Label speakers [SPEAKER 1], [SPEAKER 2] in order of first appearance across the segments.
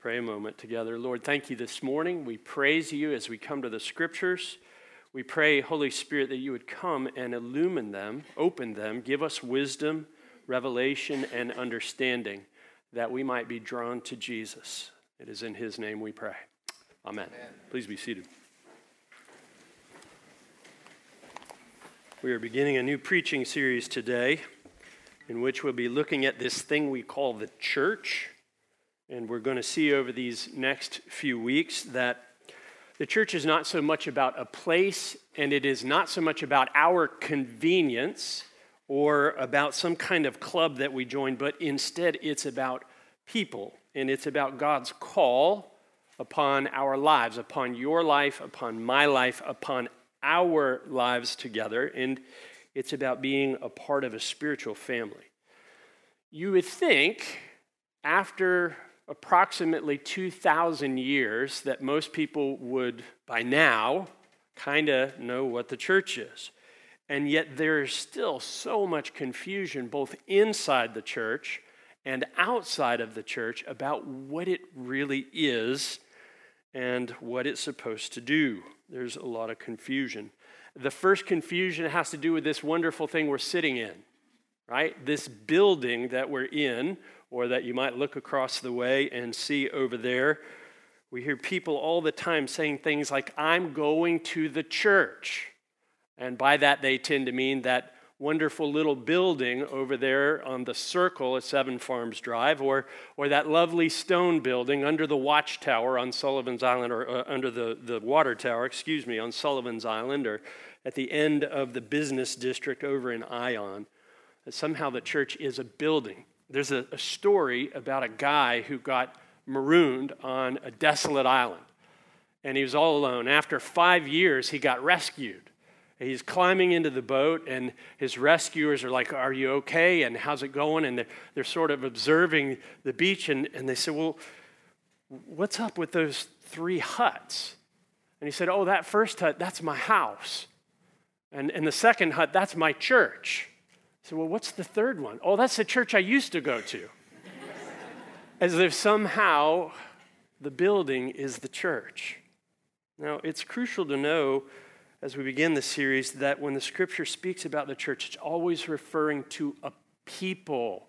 [SPEAKER 1] Pray a moment together. Lord, thank you this morning. We praise you as we come to the scriptures. We pray, Holy Spirit, that you would come and illumine them, open them, give us wisdom, revelation, and understanding that we might be drawn to Jesus. It is in his name we pray. Amen. Amen. Please be seated. We are beginning a new preaching series today in which we'll be looking at this thing we call the church. And we're going to see over these next few weeks that the church is not so much about a place and it is not so much about our convenience or about some kind of club that we join, but instead it's about people and it's about God's call upon our lives, upon your life, upon my life, upon our lives together. And it's about being a part of a spiritual family. You would think after approximately 2,000 years that most people would, by now, kind of know what the church is. And yet there's still so much confusion both inside the church and outside of the church about what it really is and what it's supposed to do. There's a lot of confusion. The first confusion has to do with this wonderful thing we're sitting in, right? This building that we're in, or that you might look across the way and see over there. We hear people all the time saying things like, I'm going to the church. And by that, they tend to mean that wonderful little building over there on the circle at Seven Farms Drive, or, or that lovely stone building under the watchtower on Sullivan's Island, or uh, under the, the water tower, excuse me, on Sullivan's Island, or at the end of the business district over in I'On. That somehow the church is a building. There's a, a story about a guy who got marooned on a desolate island, and he was all alone. After five years, he got rescued he's climbing into the boat, and his rescuers are like, Are you okay? And how's it going? And they're, they're sort of observing the beach, and, and they said, Well, what's up with those three huts? And he said, Oh, that first hut, that's my house. And, and the second hut, that's my church. Said, Well, what's the third one? Oh, that's the church I used to go to. As if somehow the building is the church. Now, it's crucial to know as we begin this series that when the scripture speaks about the church, it's always referring to a people,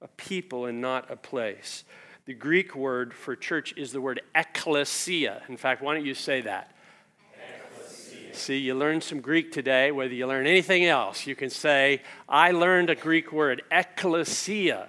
[SPEAKER 1] a people and not a place. The Greek word for church is the word ekklesia. In fact, why don't you say that? See, you learned some Greek today. Whether you learn anything else, you can say, I learned a Greek word, ekklesia.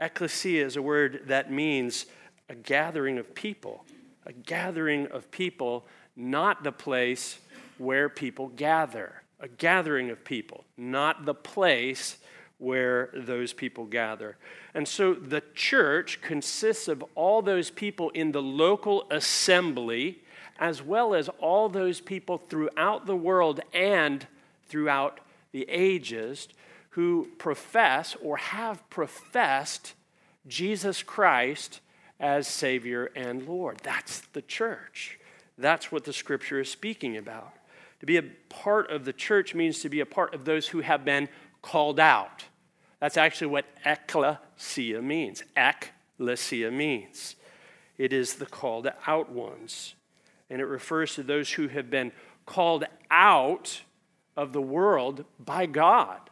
[SPEAKER 1] Ekklesia is a word that means a gathering of people, a gathering of people, not the place where people gather, a gathering of people, not the place where those people gather. And so the church consists of all those people in the local assembly, as well as all those people throughout the world and throughout the ages who profess or have professed Jesus Christ as Savior and Lord. That's the church. That's what the scripture is speaking about. To be a part of the church means to be a part of those who have been called out. That's actually what ecclesia means. Ecclesia means. It is the called out ones. And it refers to those who have been called out of the world by God,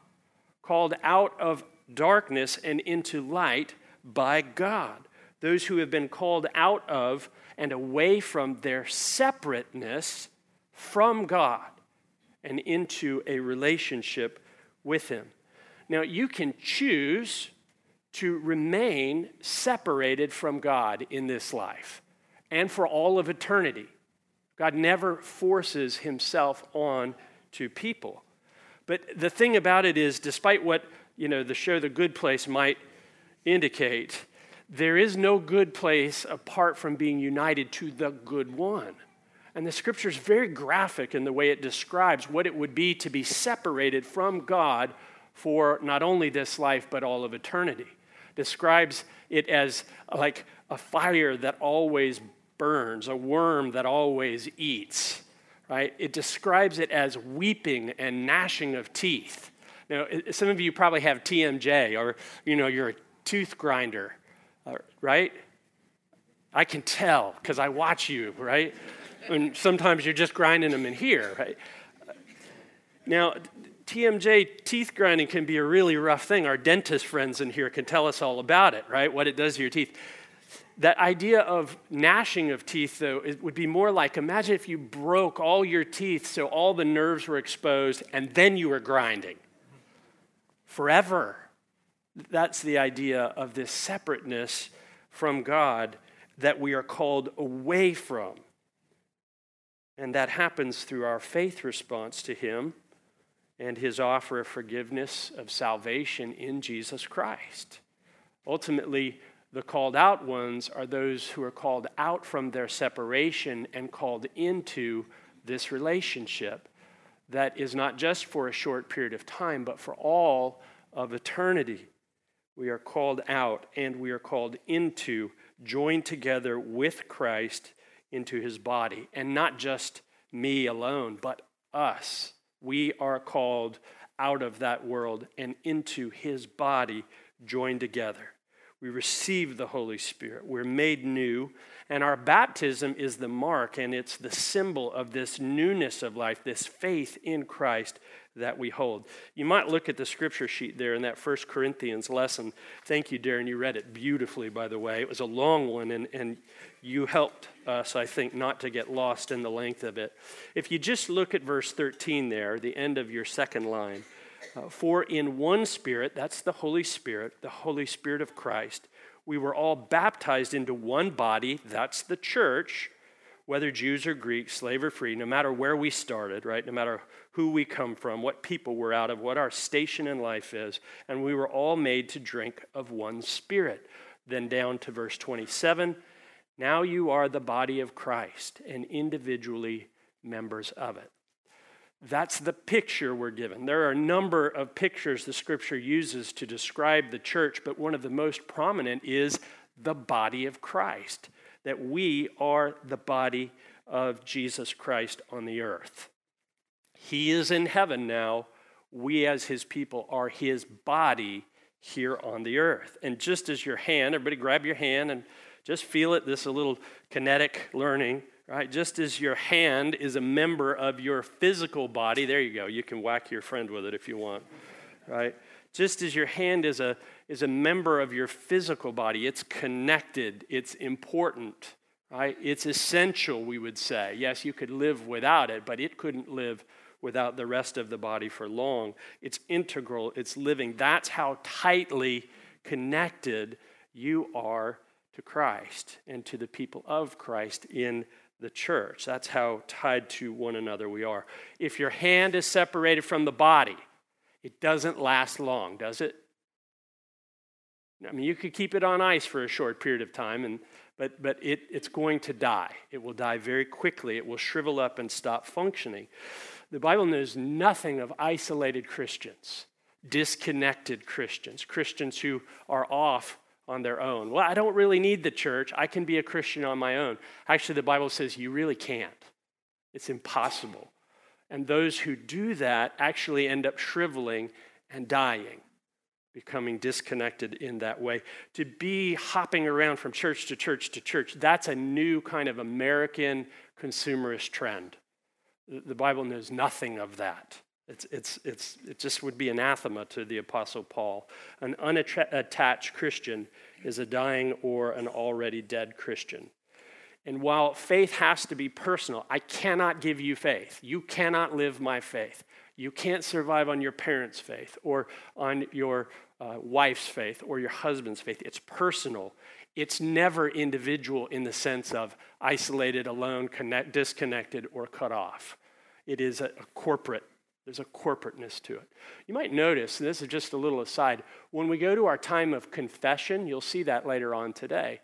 [SPEAKER 1] called out of darkness and into light by God. Those who have been called out of and away from their separateness from God and into a relationship with Him. Now, you can choose to remain separated from God in this life and for all of eternity. God never forces Himself on to people. But the thing about it is, despite what you know, the show The Good Place might indicate, there is no good place apart from being united to the good one. And the scripture is very graphic in the way it describes what it would be to be separated from God for not only this life, but all of eternity. Describes it as like a fire that always burns, a worm that always eats, right? It describes it as weeping and gnashing of teeth. Now, some of you probably have TMJ or, you know, you're a tooth grinder, uh, right? I can tell because I watch you, right? And sometimes you're just grinding them in here, right? Now, TMJ teeth grinding can be a really rough thing. Our dentist friends in here can tell us all about it, right? What it does to your teeth. That idea of gnashing of teeth, though, it would be more like imagine if you broke all your teeth so all the nerves were exposed and then you were grinding forever. That's the idea of this separateness from God that we are called away from. And that happens through our faith response to Him and His offer of forgiveness, of salvation in Jesus Christ. Ultimately, the called out ones are those who are called out from their separation and called into this relationship that is not just for a short period of time, but for all of eternity. We are called out and we are called into, joined together with Christ into his body. And not just me alone, but us. We are called out of that world and into his body, joined together. We receive the Holy Spirit. We're made new. And our baptism is the mark and it's the symbol of this newness of life, this faith in Christ that we hold. You might look at the scripture sheet there in that First Corinthians lesson. Thank you, Darren. You read it beautifully, by the way. It was a long one, and, and you helped us, I think, not to get lost in the length of it. If you just look at verse 13 there, the end of your second line, uh, for in one Spirit, that's the Holy Spirit, the Holy Spirit of Christ, we were all baptized into one body, that's the church, whether Jews or Greeks, slave or free, no matter where we started, right? No matter who we come from, what people we're out of, what our station in life is, and we were all made to drink of one Spirit. Then down to verse 27 now you are the body of Christ and individually members of it. That's the picture we're given. There are a number of pictures the scripture uses to describe the church, but one of the most prominent is the body of Christ, that we are the body of Jesus Christ on the earth. He is in heaven now. We, as his people, are his body here on the earth. And just as your hand, everybody grab your hand and just feel it. This a little kinetic learning right? Just as your hand is a member of your physical body, there you go. You can whack your friend with it if you want, right? Just as your hand is a, is a member of your physical body, it's connected, it's important, right? It's essential, we would say. Yes, you could live without it, but it couldn't live without the rest of the body for long. It's integral, it's living. That's how tightly connected you are to Christ and to the people of Christ in the church. That's how tied to one another we are. If your hand is separated from the body, it doesn't last long, does it? I mean, you could keep it on ice for a short period of time, and, but, but it, it's going to die. It will die very quickly. It will shrivel up and stop functioning. The Bible knows nothing of isolated Christians, disconnected Christians, Christians who are off on their own. Well, I don't really need the church. I can be a Christian on my own. Actually, the Bible says you really can't. It's impossible. And those who do that actually end up shriveling and dying, becoming disconnected in that way. To be hopping around from church to church to church, that's a new kind of American consumerist trend. The Bible knows nothing of that. It's, it's, it's, it just would be anathema to the Apostle Paul. An unattached Christian is a dying or an already dead Christian. And while faith has to be personal, I cannot give you faith. You cannot live my faith. You can't survive on your parents' faith or on your uh, wife's faith or your husband's faith. It's personal. It's never individual in the sense of isolated, alone, connect, disconnected, or cut off. It is a, a corporate there's a corporateness to it. You might notice, and this is just a little aside, when we go to our time of confession, you'll see that later on today.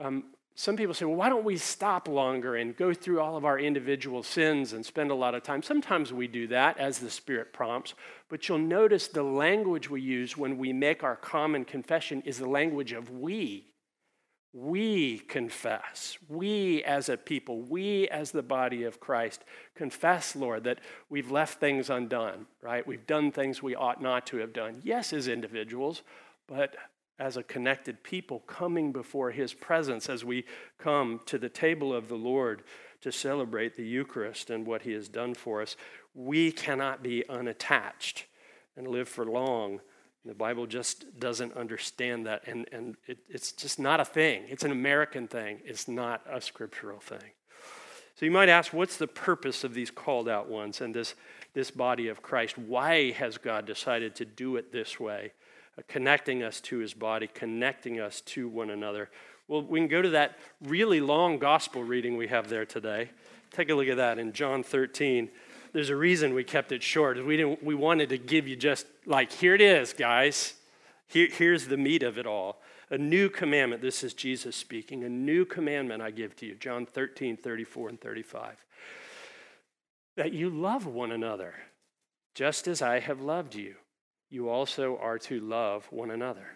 [SPEAKER 1] Um, some people say, well, why don't we stop longer and go through all of our individual sins and spend a lot of time? Sometimes we do that as the Spirit prompts, but you'll notice the language we use when we make our common confession is the language of we. We confess, we as a people, we as the body of Christ confess, Lord, that we've left things undone, right? We've done things we ought not to have done. Yes, as individuals, but as a connected people coming before his presence as we come to the table of the Lord to celebrate the Eucharist and what he has done for us. We cannot be unattached and live for long. The Bible just doesn't understand that, and, and it, it's just not a thing. It's an American thing, it's not a scriptural thing. So you might ask, what's the purpose of these called out ones and this, this body of Christ? Why has God decided to do it this way? Uh, connecting us to his body, connecting us to one another. Well, we can go to that really long gospel reading we have there today. Take a look at that in John 13. There's a reason we kept it short. We, didn't, we wanted to give you just like, here it is, guys. Here, here's the meat of it all. A new commandment, this is Jesus speaking, a new commandment I give to you, John 13, 34, and 35. That you love one another, just as I have loved you. You also are to love one another.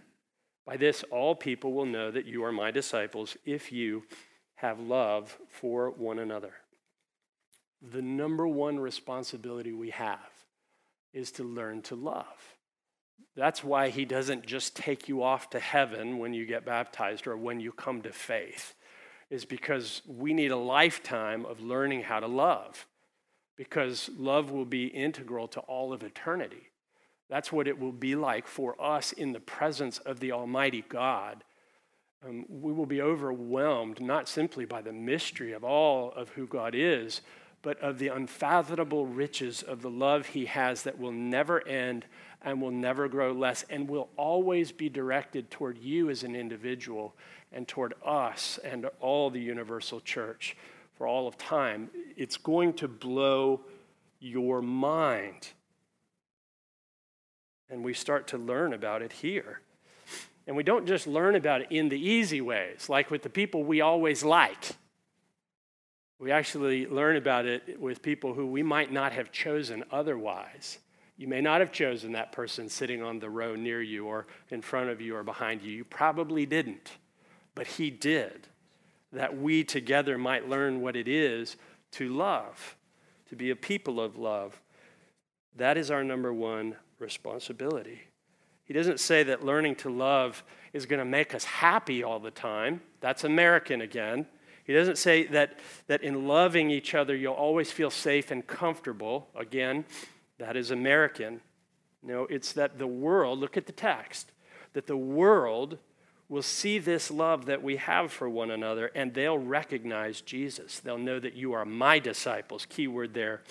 [SPEAKER 1] By this, all people will know that you are my disciples if you have love for one another. The number one responsibility we have is to learn to love. That's why he doesn't just take you off to heaven when you get baptized or when you come to faith, is because we need a lifetime of learning how to love, because love will be integral to all of eternity. That's what it will be like for us in the presence of the Almighty God. Um, we will be overwhelmed not simply by the mystery of all of who God is, but of the unfathomable riches of the love He has that will never end and will never grow less and will always be directed toward you as an individual and toward us and all the universal church for all of time. It's going to blow your mind. And we start to learn about it here. And we don't just learn about it in the easy ways, like with the people we always like. We actually learn about it with people who we might not have chosen otherwise. You may not have chosen that person sitting on the row near you or in front of you or behind you. You probably didn't, but He did. That we together might learn what it is to love, to be a people of love. That is our number one responsibility. He doesn't say that learning to love is going to make us happy all the time. That's American again. He doesn't say that, that in loving each other you'll always feel safe and comfortable. Again, that is American. No, it's that the world, look at the text, that the world will see this love that we have for one another and they'll recognize Jesus. They'll know that you are my disciples. Key word there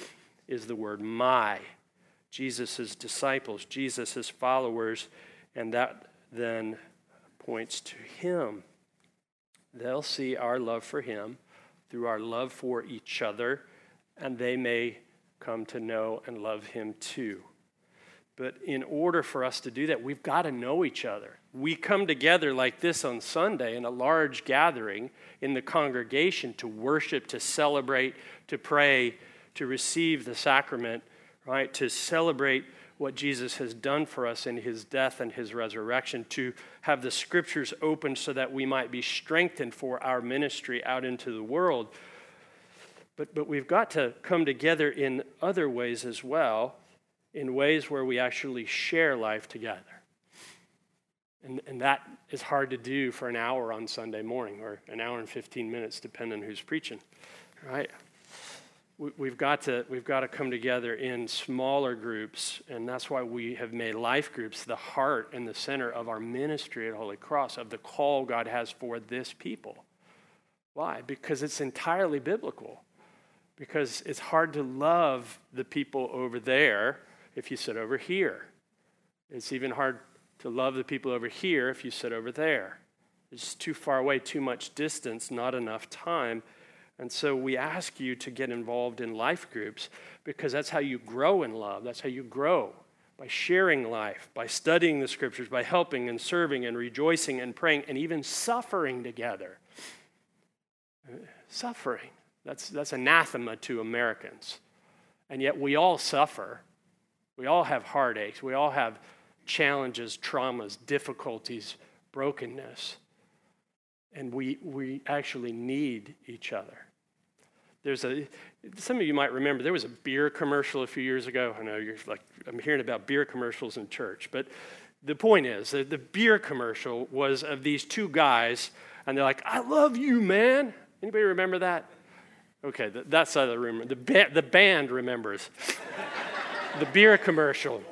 [SPEAKER 1] is the word my. Jesus' disciples, Jesus' followers, and that then points to him. They'll see our love for him through our love for each other, and they may come to know and love Him too. But in order for us to do that, we've got to know each other. We come together like this on Sunday in a large gathering in the congregation to worship, to celebrate, to pray, to receive the sacrament, right? To celebrate what Jesus has done for us in his death and his resurrection, to have the scriptures open so that we might be strengthened for our ministry out into the world. But, but we've got to come together in other ways as well, in ways where we actually share life together. And, and that is hard to do for an hour on Sunday morning or an hour and 15 minutes, depending who's preaching, right? We, have got to, we've got to come together in smaller groups, and that's why we have made life groups the heart and the center of our ministry at Holy Cross, of the call God has for this people. Why? Because it's entirely biblical because it's hard to love the people over there if you sit over here. It's even hard to love the people over here if you sit over there. It's too far away, too much distance, not enough time. And so we ask you to get involved in life groups because that's how you grow in love. That's how you grow by sharing life, by studying the scriptures, by helping and serving and rejoicing and praying and even suffering together. Suffering. That's, that's anathema to Americans. And yet we all suffer. We all have heartaches. We all have challenges, traumas, difficulties, brokenness. And we, we actually need each other. There's a, some of you might remember, there was a beer commercial a few years ago. I know you're like, I'm hearing about beer commercials in church, but the point is that the beer commercial was of these two guys, and they're like, I love you, man. Anybody remember that? Okay, that side of the room. The, ba- the band remembers. the beer commercial.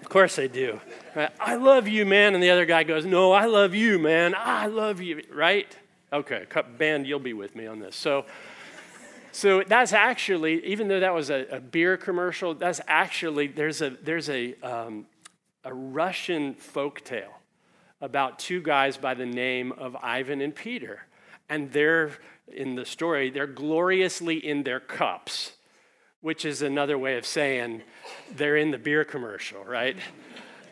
[SPEAKER 1] Of course they do. Right? I love you, man. And the other guy goes, No, I love you, man. I love you. Right? Okay, band, you'll be with me on this. So, so that's actually, even though that was a, a beer commercial, that's actually, there's a, there's a, um, a Russian folk tale about two guys by the name of Ivan and Peter. And they're, in the story, they're gloriously in their cups, which is another way of saying they're in the beer commercial, right?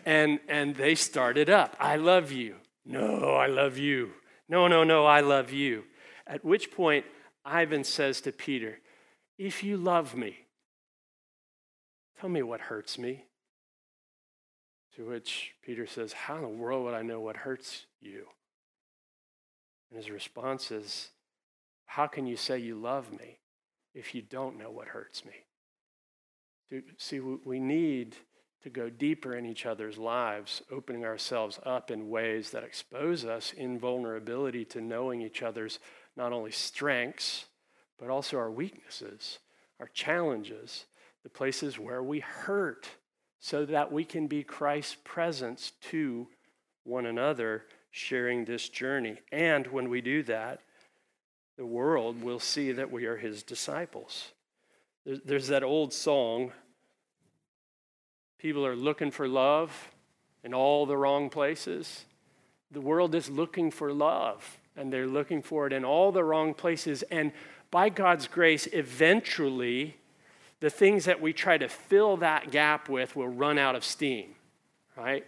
[SPEAKER 1] And, and they started up. I love you. No, I love you. No, no, no, I love you. At which point, Ivan says to Peter, If you love me, tell me what hurts me. To which Peter says, How in the world would I know what hurts you? And his response is, How can you say you love me if you don't know what hurts me? See, we need to go deeper in each other's lives, opening ourselves up in ways that expose us in vulnerability to knowing each other's not only strengths, but also our weaknesses, our challenges, the places where we hurt, so that we can be Christ's presence to one another, sharing this journey. And when we do that, the world will see that we are his disciples. There's that old song people are looking for love in all the wrong places. The world is looking for love, and they're looking for it in all the wrong places. And by God's grace, eventually, the things that we try to fill that gap with will run out of steam, right?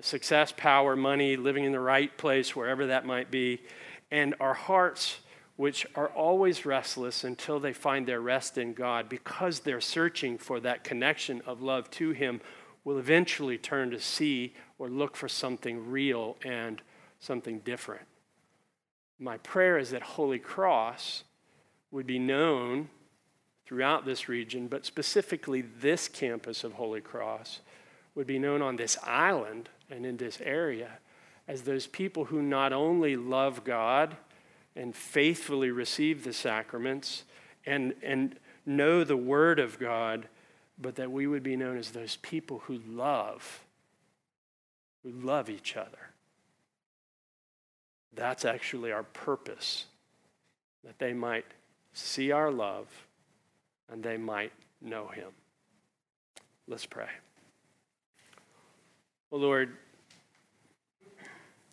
[SPEAKER 1] Success, power, money, living in the right place, wherever that might be. And our hearts, which are always restless until they find their rest in God, because they're searching for that connection of love to Him, will eventually turn to see or look for something real and something different. My prayer is that Holy Cross would be known throughout this region, but specifically this campus of Holy Cross would be known on this island and in this area as those people who not only love God and faithfully receive the sacraments and, and know the Word of God, but that we would be known as those people who love, who love each other. That's actually our purpose, that they might see our love, and they might know him. Let's pray. Lord,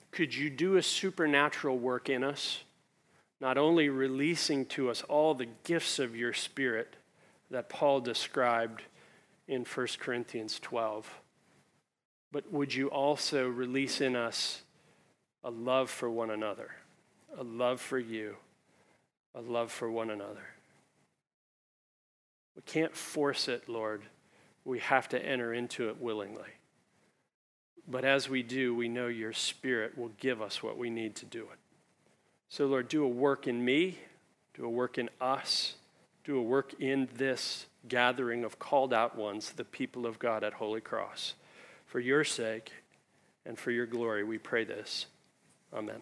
[SPEAKER 1] could you do a supernatural work in us, not only releasing to us all the gifts of your Spirit that Paul described in 1 Corinthians 12, but would you also release in us a love for one another, a love for you? a love for one another. We can't force it, Lord. We have to enter into it willingly. But as we do, we know your Spirit will give us what we need to do it. So, Lord, do a work in me, do a work in us, do a work in this gathering of called out ones, the people of God at Holy Cross. For your sake and for your glory, we pray this. Amen.